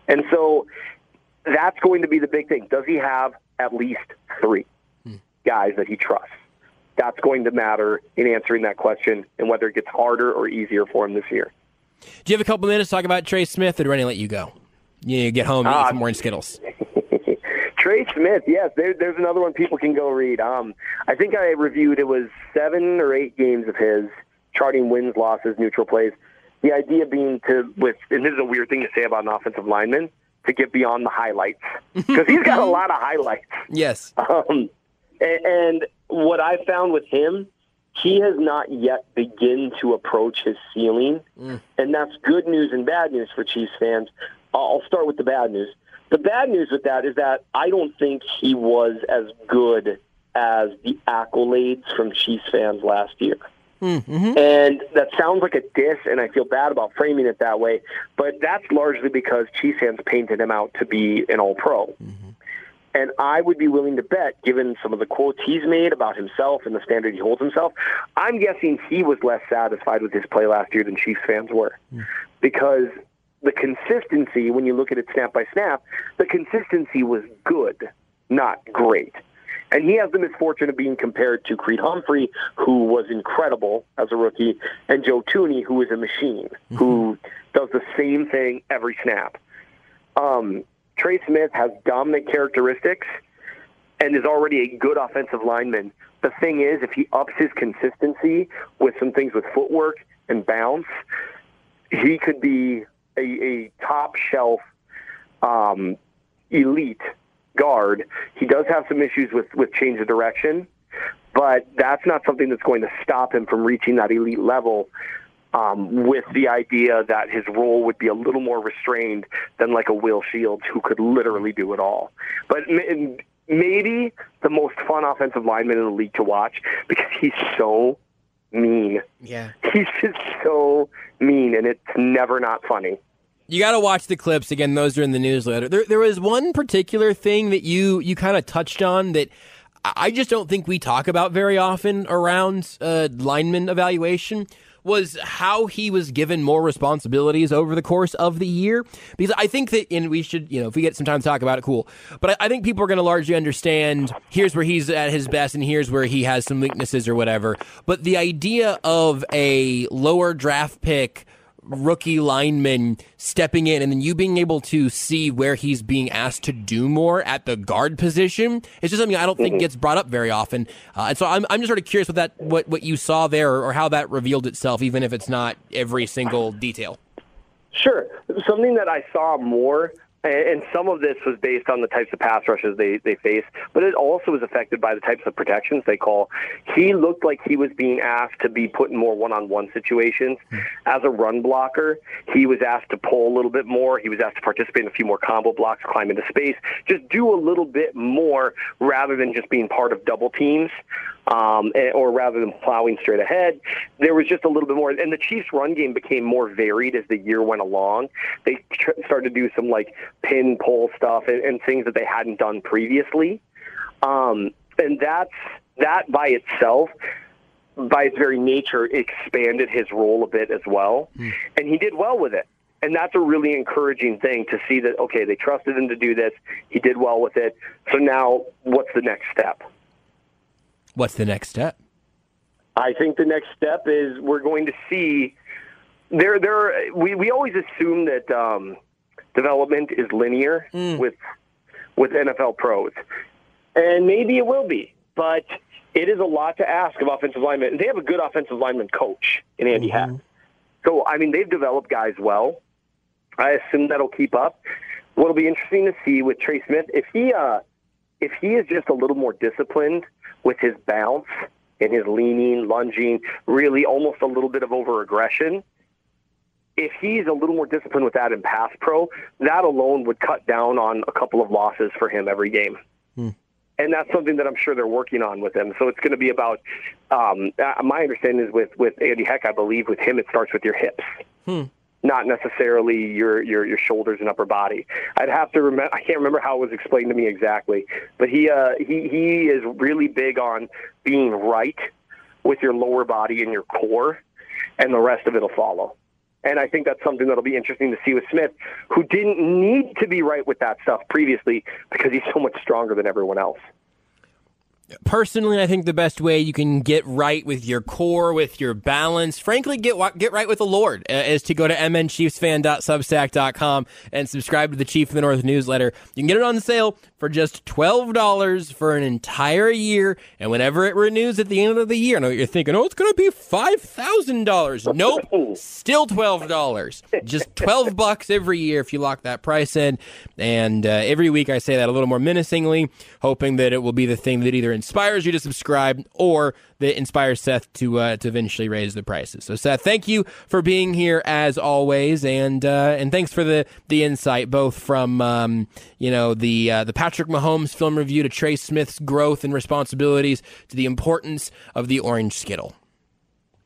and so that's going to be the big thing. Does he have at least three guys that he trusts? That's going to matter in answering that question and whether it gets harder or easier for him this year. Do you have a couple minutes to talk about Trey Smith, or do I need to let you go? You get home, and uh, eat some more in Skittles. <laughs> Trey Smith, yes, there, there's another one people can go read. Um, I think I reviewed it was seven or eight games of his charting wins, losses, neutral plays. The idea being to with, and this is a weird thing to say about an offensive lineman, to get beyond the highlights <laughs> because he's got a lot of highlights. Yes. Um, and, and what I found with him, he has not yet begin to approach his ceiling, mm. and that's good news and bad news for Chiefs fans. I'll start with the bad news. The bad news with that is that I don't think he was as good as the accolades from Chiefs fans last year. Mm-hmm. And that sounds like a diss, and I feel bad about framing it that way. But that's largely because Chiefs fans painted him out to be an All Pro. Mm-hmm. And I would be willing to bet, given some of the quotes he's made about himself and the standard he holds himself, I'm guessing he was less satisfied with his play last year than Chiefs fans were. Mm. Because the consistency, when you look at it snap by snap, the consistency was good, not great. And he has the misfortune of being compared to Creed Humphrey, who was incredible as a rookie, and Joe Thuney, who is a machine, mm-hmm. who does the same thing every snap. Um, Trey Smith has dominant characteristics and is already a good offensive lineman. The thing is, if he ups his consistency with some things with footwork and bounce, he could be a, a top shelf um, elite guard. He does have some issues with, with change of direction, but that's not something that's going to stop him from reaching that elite level. Um, with the idea that his role would be a little more restrained than like a Will Shields, who could literally do it all. But maybe the most fun offensive lineman in the league to watch because he's so mean. Yeah. He's just so mean, and it's never not funny. You got to watch the clips again. Those are in the newsletter. There, there was one particular thing that you you kind of touched on that I just don't think we talk about very often around uh, lineman evaluation was how he was given more responsibilities over the course of the year. Because I think that, and we should, you know, if we get some time to talk about it, cool. But I, I think people are going to largely understand here's where he's at his best and here's where he has some weaknesses or whatever. But the idea of a lower draft pick rookie lineman stepping in and then you being able to see where he's being asked to do more at the guard position it's just something I don't think gets brought up very often. Uh, and so I'm, I'm just sort of curious what that what, what you saw there or how that revealed itself, even if it's not every single detail. Sure. Something that I saw more and some of this was based on the types of pass rushes they, they face, but it also was affected by the types of protections they call. He looked like he was being asked to be put in more one on one situations. As a run blocker, he was asked to pull a little bit more. He was asked to participate in a few more combo blocks, climb into space, just do a little bit more rather than just being part of double teams um, or rather than plowing straight ahead. There was just a little bit more, and the Chiefs' run game became more varied as the year went along. They tr- started to do some like pin pull stuff and, and things that they hadn't done previously, um, and that's that by itself. By its very nature, expanded his role a bit as well, mm. and he did well with it. And that's a really encouraging thing to see that, okay, they trusted him to do this. He did well with it. So now, what's the next step? What's the next step? I think the next step is we're going to see there. There, we we always assume that um, development is linear mm. with with NFL pros, and maybe it will be, but it is a lot to ask of offensive linemen. They have a good offensive lineman coach in Andy mm-hmm. Heck. So I mean, they've developed guys well. I assume that'll keep up. What'll be interesting to see with Trey Smith if he uh, if he is just a little more disciplined with his bounce and his leaning, lunging, really almost a little bit of over aggression. If he's a little more disciplined with that in pass pro, that alone would cut down on a couple of losses for him every game. Hmm. And that's something that I'm sure they're working on with him. So it's going to be about. Um, uh, my understanding is with with Andy Heck, I believe with him it starts with your hips. Hmm not necessarily your, your your shoulders and upper body. I'd have to remember. I can't remember how it was explained to me exactly, but he uh, he he is really big on being right with your lower body and your core, and the rest of it'll follow. And I think that's something that'll be interesting to see with Smith, who didn't need to be right with that stuff previously because he's so much stronger than everyone else. Personally, I think the best way you can get right with your core, with your balance, frankly, get get right with the Lord, uh, is to go to mnchiefsfan.substack.com and subscribe to the Chief of the North newsletter. You can get it on sale for just $12 for an entire year. And whenever it renews at the end of the year, I know you're thinking, oh, it's going to be $5,000. <laughs> Nope. Still $12. Just 12 bucks every year if you lock that price in. And uh, every week I say that a little more menacingly, hoping that it will be the thing that either inspires you to subscribe or that inspires Seth to uh, to eventually raise the prices. So Seth, thank you for being here as always, and uh, and thanks for the the insight both from um, you know the uh, the Patrick Mahomes film review to Trey Smith's growth and responsibilities to the importance of the orange skittle.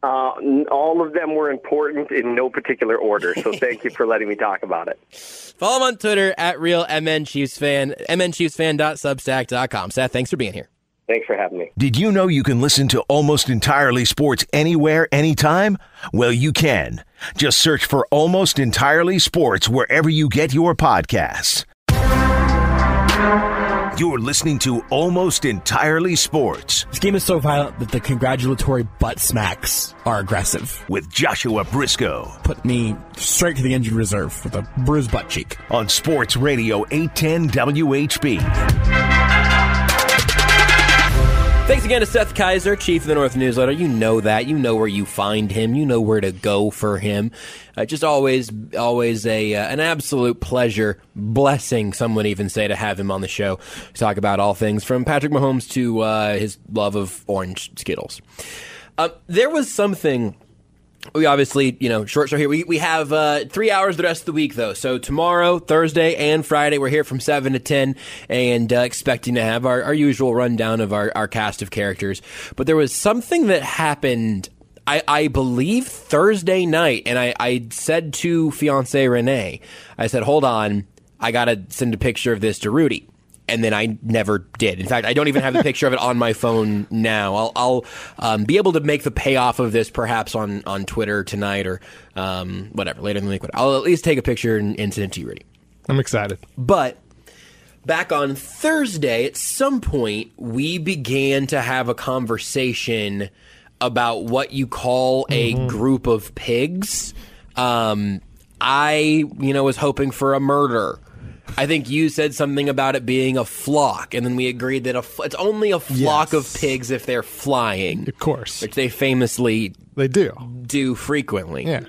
Uh, all of them were important in no particular order. So <laughs> thank you for letting me talk about it. Follow him on Twitter at real MN Chiefs fan, mnchiefsfan.substack.com. Seth, thanks for being here. Thanks for having me. Did you know you can listen to Almost Entirely Sports anywhere, anytime? Well, you can. Just search for Almost Entirely Sports wherever you get your podcasts. You're listening to Almost Entirely Sports. This game is so violent that the congratulatory butt smacks are aggressive. With Joshua Briscoe. Put me straight to the injured reserve with a bruised butt cheek. On Sports Radio 810 WHB. Thanks again to Seth Keysor, Chief of the North Newsletter. You know that. You know where you find him. You know where to go for him. Uh, just always, always a uh, an absolute pleasure, blessing. Some would even say to have him on the show to talk about all things from Patrick Mahomes to uh, his love of orange Skittles. Uh, there was something we obviously, you know, short show here. We, we have uh, three hours the rest of the week, though. So tomorrow, Thursday, and Friday, we're here from 7 to 10 and uh, expecting to have our, our usual rundown of our, our cast of characters. But there was something that happened, I, I believe, Thursday night. And I, I said to fiance Renee, I said, hold on, I got to send a picture of this to Rudy and then I never did. In fact, I don't even have the picture of it on my phone now. I'll, I'll um, be able to make the payoff of this perhaps on, on Twitter tonight or um, whatever later in the week. I'll at least take a picture and, and send it to you, Rudy. I'm excited. But back on Thursday, at some point, we began to have a conversation about what you call a mm-hmm. group of pigs. Um, I, you know, was hoping for a murder. I think you said something about it being a flock, and then we agreed that a f- it's only a flock Yes. of pigs if they're flying, Of course. which they famously They do. do frequently. Yeah.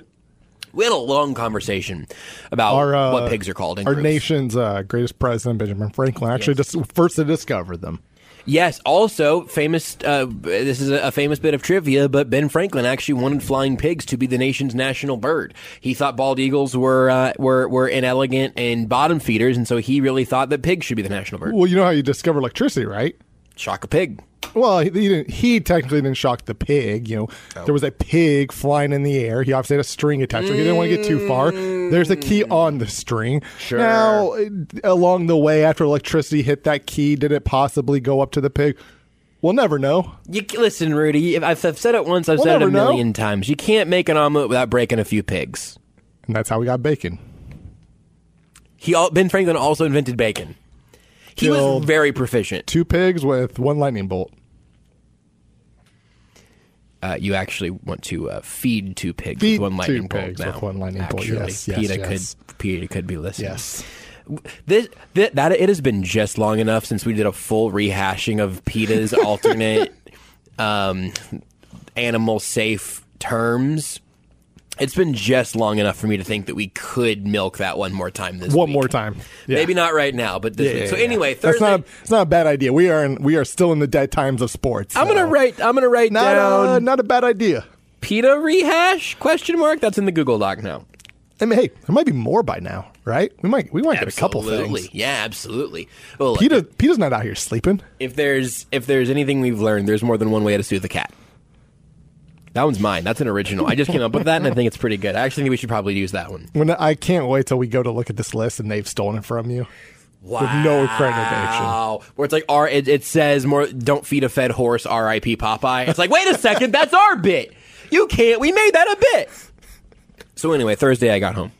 We had a long conversation about Our, uh, what pigs are called. In Our groups. nation's uh, greatest president, Benjamin Franklin, actually just first to discover them. Yes. Also, famous. Uh, this is a, famous bit of trivia, but Ben Franklin actually wanted flying pigs to be the nation's national bird. He thought bald eagles were uh, were were inelegant and bottom feeders, and so he really thought that pigs should be the national bird. Well, you know how you discover electricity, right? Shock a pig. Well, he, he didn't. He technically didn't shock the pig. You know, Oh. there was a pig flying in the air. He obviously had a string attached. He didn't want to get too far. There's a key on the string. Sure. Now, eh, along the way, after electricity hit that key, did it possibly go up to the pig? We'll never know. You listen, Rudy. I've, I've said it once. I've We'll said it a never know. million times. You can't make an omelet without breaking a few pigs. And that's how we got bacon. He Ben Franklin also invented bacon. He was very proficient. Two pigs with one lightning bolt. Uh, you actually want to uh, feed two pigs Feed with one lightning bolt. now. one lightning bolt. Actually, Yes, yes, PETA yes. could PETA could be listening. Yes. This, that, that it has been just long enough since we did a full rehashing of PETA's <laughs> alternate um, animal safe terms. It's been just long enough for me to think that we could milk that one more time this week. One week. more time. Yeah. Maybe not right now, but this Yeah, week. So yeah. anyway, that's Thursday. not. A, it's not a bad idea. We are. In, we are still in the dead times of sports. I'm gonna write. I'm gonna write Not down a, not a bad idea. PETA rehash question mark. That's in the Google Doc now. I mean, hey, there might be more by now, right? We might. We might get a couple things. Yeah, absolutely. Well, PETA, PETA's not out here sleeping. if there's if there's anything we've learned, there's more than one way to soothe a cat. That one's mine. That's an original. I just came up with that, and I think it's pretty good. I actually think we should probably use that one. When I can't wait till we go to look at this list and they've stolen it from you. Wow. With no accreditation. Where it's like, R, it, it says more. Don't feed a fed horse. R.I.P. Popeye. It's like, wait a second, that's our bit. You can't. We made that a bit. So anyway, Thursday I got home,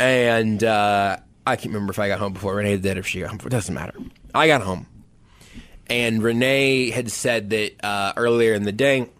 and uh, I can't remember if I got home before Renee did. If she got home, before. it doesn't matter. I got home, and Renee had said that uh, earlier in the day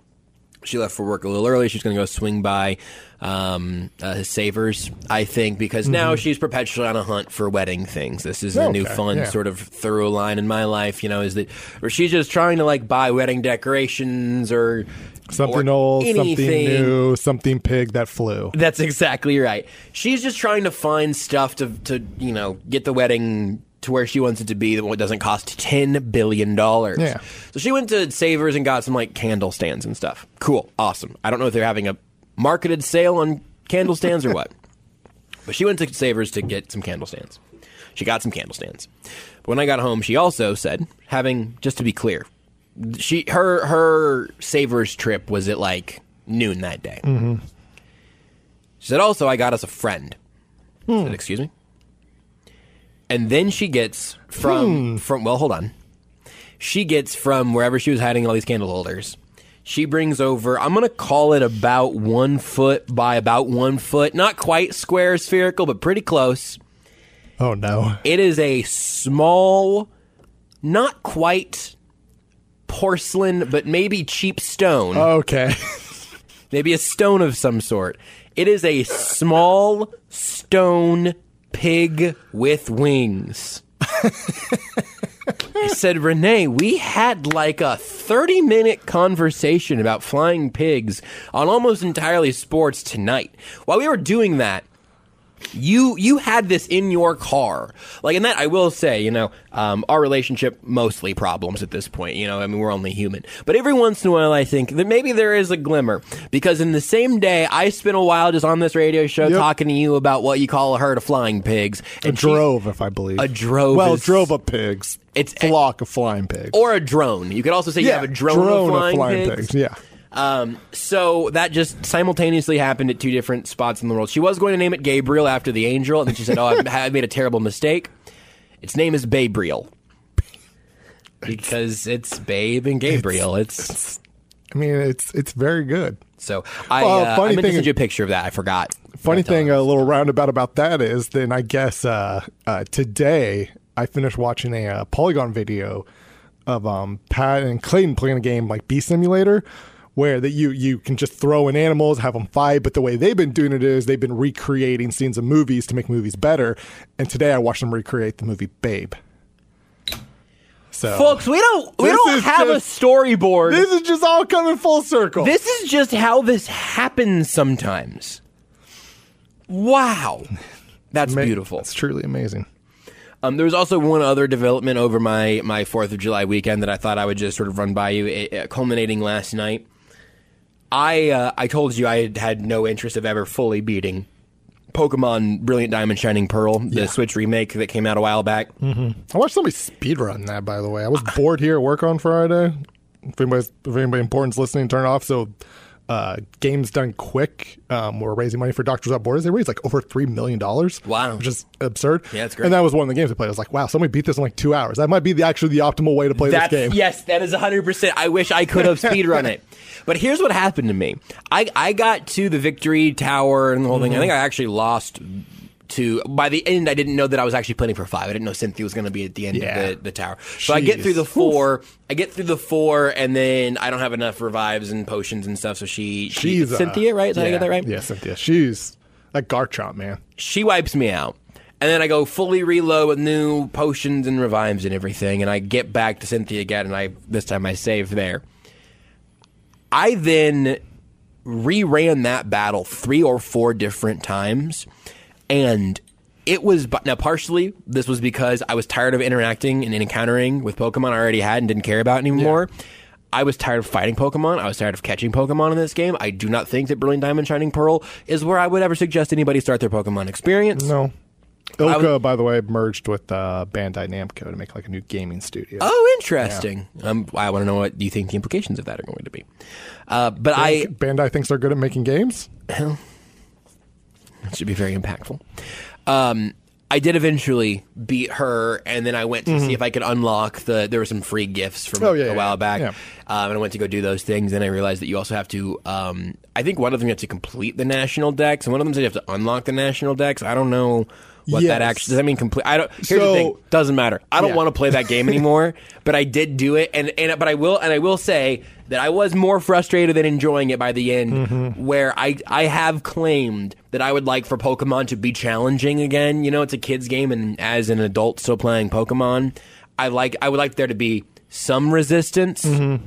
she left for work a little early. She's going to go swing by um, uh, his Savers, I think, because now she's perpetually on a hunt for wedding things. This is a new fun yeah. sort of through line in my life, you know, is that where she's just trying to like buy wedding decorations or Something or old, something new, something pig that flew. That's exactly right. She's just trying to find stuff to to you know get the wedding to where she wants it to be that doesn't cost ten billion dollars. Yeah. So she went to Savers and got some like candle stands and stuff. Cool, awesome. I don't know if they're having a marketed sale on candle stands or what, <laughs> but she went to Savers to get some candle stands. She got some candle stands. But when I got home, she also said, having just to be clear, she her her Savers trip was at like noon that day. Mm-hmm. She said, also, I got us a friend. Hmm. I said, excuse me? And then she gets from, hmm. from, well, hold on. She gets from wherever she was hiding all these candle holders. She brings over, I'm going to call it about one foot by about one foot. Not quite square spherical, but pretty close. Oh no. It is a small, not quite porcelain, but maybe cheap stone. Okay. maybe a stone of some sort. It is a small stone pig with wings. I said, Renee, we had like a 30 minute conversation about flying pigs on almost entirely sports tonight. While we were doing that, you you had this in your car like and that i will say you know um, our relationship mostly problems at this point you know i mean we're only human but every once in a while i think that maybe there is a glimmer because in the same day i spent a while just on this radio show Yep. talking to you about what you call a herd of flying pigs A and she- drove, if I believe. A drove Well, is- drove of pigs. It's- flock of flying pigs. or a drone you could also say you have a drone, of flying, pigs. Yeah. Um, so that just simultaneously happened at two different spots in the world. She was going to name it Gabriel after the angel, and then she said, "Oh, <laughs> I made a terrible mistake. Its name is Babriel because it's Babe and Gabriel. It's, I mean, it's it's very good. so I, Well, uh, funny I meant to thing send is- you a picture of that. I forgot. Funny thing, a little roundabout about that is, then I guess uh, uh, today I finished watching a uh, Polygon video of um, Pat and Clayton playing a game like Bee Simulator, where that you you can just throw in animals, have them fight. But the way they've been doing it is they've been recreating scenes of movies to make movies better. And today I watched them recreate the movie Babe. So Folks, we don't we don't have just- a storyboard. this is just all coming full circle. This is just how this happens sometimes. Wow. That's beautiful. It's truly amazing. Um, there was also one other development over my my Fourth of July weekend that I thought I would just sort of run by you, it, uh, culminating last night. I uh, I told you I had had no interest of ever fully beating Pokemon Brilliant Diamond Shining Pearl, the Switch remake that came out a while back. I watched somebody speedrun that, by the way. I was bored here at work on Friday. If, anybody's, if anybody important's listening, turn it off. So, uh, Games Done Quick, um, we're raising money for Doctors Without Borders. They raised like over $3 million. Wow. Which is absurd. Yeah, it's great. And that was one of the games I played. I was like, wow, somebody beat this in like two hours. That might be the actually the optimal way to play That's, this game. Yes, that is 100%. I wish I could have speedrun it. <laughs> But here's what happened to me. I, I got to the victory tower and the whole thing. Mm-hmm. I think I actually lost to by the end I didn't know that I was actually planning for five. I didn't know Cynthia was gonna be at the end Yeah. of the, the tower. So I get through the four I get through the four and then I don't have enough revives and potions and stuff, so she, she She's uh, Cynthia, right? Is that how I yeah, get that right? Yeah, Cynthia. She's that Garchomp, man. she wipes me out. And then I go fully reload with new potions and revives and everything, and I get back to Cynthia again, and I this time I save there. I then reran that battle three or four different times, and it was now partially this was because I was tired of interacting and encountering with Pokemon I already had and didn't care about anymore. I was tired of fighting Pokemon. I was tired of catching Pokemon in this game. I do not think that Brilliant Diamond Shining Pearl is where I would ever suggest anybody start their Pokemon experience. No. ILCA, would- by the way, merged with uh, Bandai Namco to make like a new gaming studio. Oh, interesting. Um, I want to know what you think the implications of that are going to be. Uh, but I Bandai thinks they're good at making games. It <laughs> should be very impactful. Um, I did eventually beat her, and then I went to see if I could unlock the. There were some free gifts from Mm-hmm. Oh, yeah, a while yeah. back, Yeah. um, and I went to go do those things. And I realized that you also have to. Um, I think one of them you have to complete the National Dex, and one of them said you have to unlock the National Dex. I don't know what that actually does. That mean complete? I don't. Here's the So- thing: doesn't matter. I don't Yeah. want to play that game anymore. <laughs> but I did do it, and and but I will, and I will say that I was more frustrated than enjoying it by the end. Mm-hmm. Where I I have claimed that I would like for Pokemon to be challenging again. You know, it's a kids game, and as an adult still playing Pokemon, I like I would like there to be some resistance. Mm-hmm.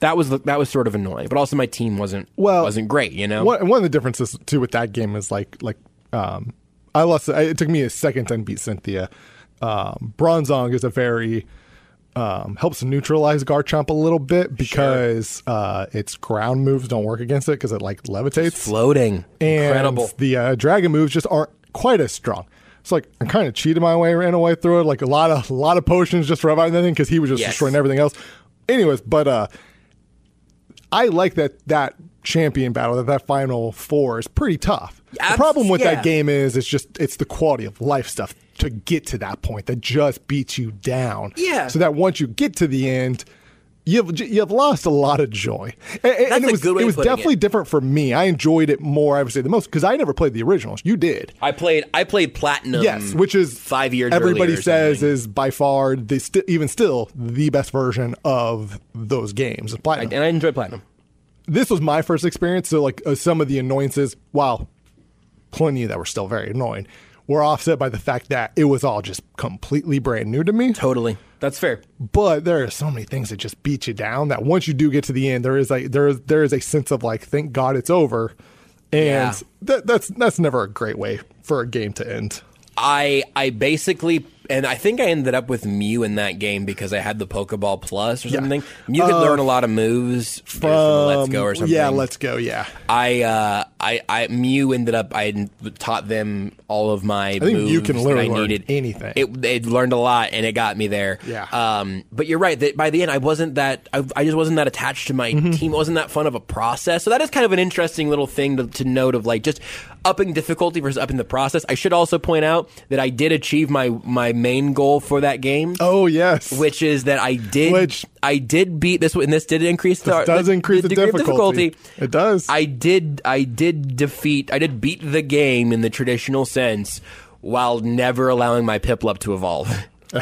That was that was sort of annoying, but also my team wasn't Well, wasn't great. You know, One, one of the differences too with that game is like like um, I lost. It took me a second to beat Cynthia. Um, Bronzong is a very um, helps neutralize Garchomp a little bit because uh, its ground moves don't work against it because it like levitates. floating, and incredible. the uh, dragon moves just aren't quite as strong. So like I kind of cheated my way, ran away through it, like a lot of a lot of potions just reviving that thing because he was just Yes. destroying everything else. Anyways, but uh, I like that that champion battle that that final four is pretty tough. Abs- the problem with yeah. that game is it's just it's the quality of life stuff to get to that point that just beats you down. Yeah. So that once you get to the end. You've you've lost a lot of joy, and, and That's it a was good way it was definitely it. different for me. I enjoyed it more, I would say, the most because I never played the originals. You did, I played I played platinum. yes, which is five years. Everybody says is by far the st- even still the best version of those games. I, Platinum. and I enjoyed platinum. This was my first experience, so like uh, some of the annoyances, while plenty that were still very annoying, were offset by the fact that it was all just completely brand new to me. Totally, that's fair. But there are so many things that just beat you down that once you do get to the end, there is like there is there is a sense of like, thank God it's over, and Yeah. that, that's that's never a great way for a game to end. I I basically and I think I ended up with Mew in that game because I had the Pokeball Plus or something. Mew could Uh, learn a lot of moves from Let's Go or something. Yeah, Let's Go. Yeah, I uh I I Mew ended up I taught them all of my I think moves Mew can literally I learn needed. anything. It it learned a lot and it got me there. Yeah. Um but you're right that by the end I wasn't that I, I just wasn't that attached to my Mm-hmm. team. It wasn't that fun of a process. So that is kind of an interesting little thing to, to note of like just upping difficulty versus upping the process. I should also point out that I did achieve my my main goal for that game. Oh yes, Which is that I did, Which- I did beat this, and this did increase the, This does the, increase the, degree of difficulty. It does. I did, I did defeat, I did beat the game in the traditional sense, while never allowing my Piplup to evolve. <laughs>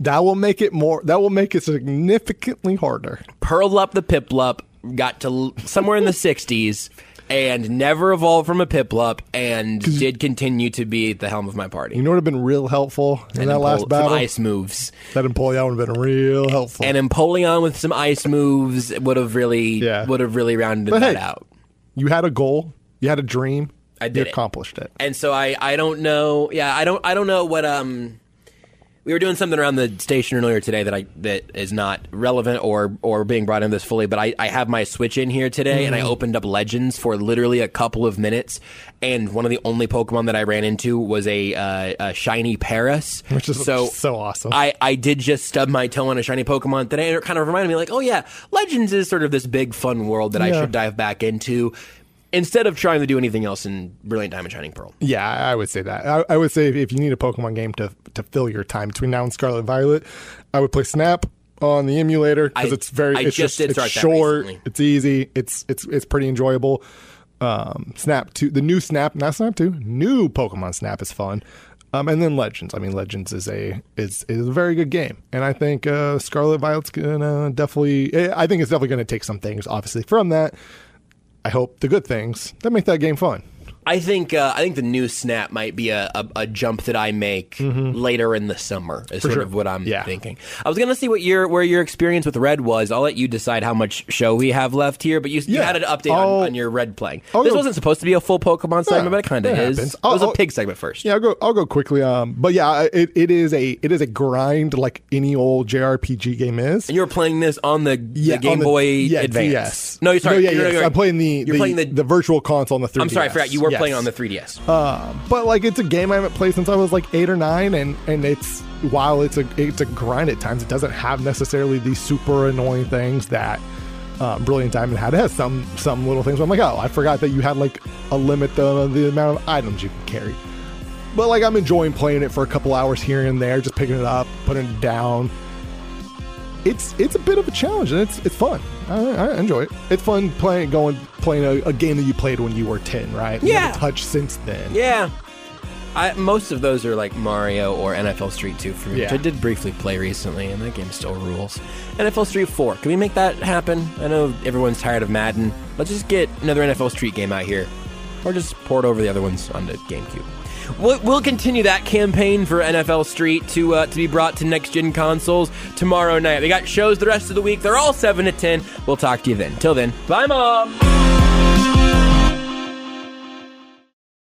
That will make it more. That will make it significantly harder. Pearl up the Piplup got to somewhere in the <laughs> 60s and never evolved from a Piplup and did continue to be at the helm of my party. You know what would have been real helpful in and that Empol- last some battle? ice moves. That Empoleon would have been real helpful. And Empoleon with some ice moves would have really Yeah. would have really rounded But that hey, out. you had a goal. You had a dream. I You did it. accomplished it. And so I, I don't know. Yeah, I don't I don't know what um we were doing something around the station earlier today that I that is not relevant or or being brought into this fully, but I, I have my Switch in here today and I Mm-hmm. opened up Legends for literally a couple of minutes and one of the only Pokemon that I ran into was a, uh, a shiny Paras. Which is so so awesome. I, I did just stub my toe on a shiny Pokemon today, and it kind of reminded me, like, oh yeah, Legends is sort of this big fun world that I should dive back into, instead of trying to do anything else in Brilliant Diamond Shining Pearl. Yeah, I would say that. I, I would say if, if you need a Pokemon game to to fill your time between now and Scarlet Violet, I would play Snap on the emulator because it's very. I it's just did it's short. It's easy. It's it's it's pretty enjoyable. Um, Snap two, the new Snap, not Snap two, new Pokemon Snap is fun. Um, and then Legends. I mean, Legends is a is is a very good game, and I think uh, Scarlet Violet's gonna definitely. eh, I think it's definitely gonna take some things, obviously, from that. I hope the good things that make that game fun. I think uh, I think the new Snap might be a, a, a jump that I make later in the summer. Is sort sure. of what I'm Yeah. thinking. I was gonna see what your where your experience with Red was. I'll let you decide how much show we have left here. But you, you had an update on, on your Red playing. I'll this go- wasn't supposed to be a full Pokemon segment, but it kind of is. happens. It was I'll- a pig segment first. Yeah, I'll go. I'll go quickly. Um, but yeah, it, it is a it is a grind like any old JRPG game is. And you're playing this on the, yeah, the Game on the- Boy yeah, Advance. DS. No, you're sorry. No, yeah, you're, yes. you're- I'm playing the You're the, playing the. the virtual console on the 3DS. I'm sorry, I forgot. You were Yes. playing on the 3DS. But like, it's a game I haven't played since I was like eight or nine, and and it's while it's a it's a grind at times, it doesn't have necessarily these super annoying things that. Uh, Brilliant Diamond had it has some some little things. But I'm like, oh, I forgot that you had like a limit on the amount of items you can carry. But like, I'm enjoying playing it for a couple hours here and there, just picking it up, putting it down. It's it's a bit of a challenge and it's it's fun. I, I enjoy it. It's fun playing going playing a, a game that you played when you were ten, right? You Yeah. touched since then. Yeah. I, most of those are like Mario or NFL Street 2 for me, which Yeah. I did briefly play recently, and that game still rules. NFL Street 4, can we make that happen? I know everyone's tired of Madden. Let's just get another NFL Street game out here, or just port over the other ones onto GameCube. We'll, continue that campaign for NFL Street to uh, to be brought to next gen consoles tomorrow night. We got shows the rest of the week. They're all seven to ten. We'll talk to you then. Till then, bye, mom.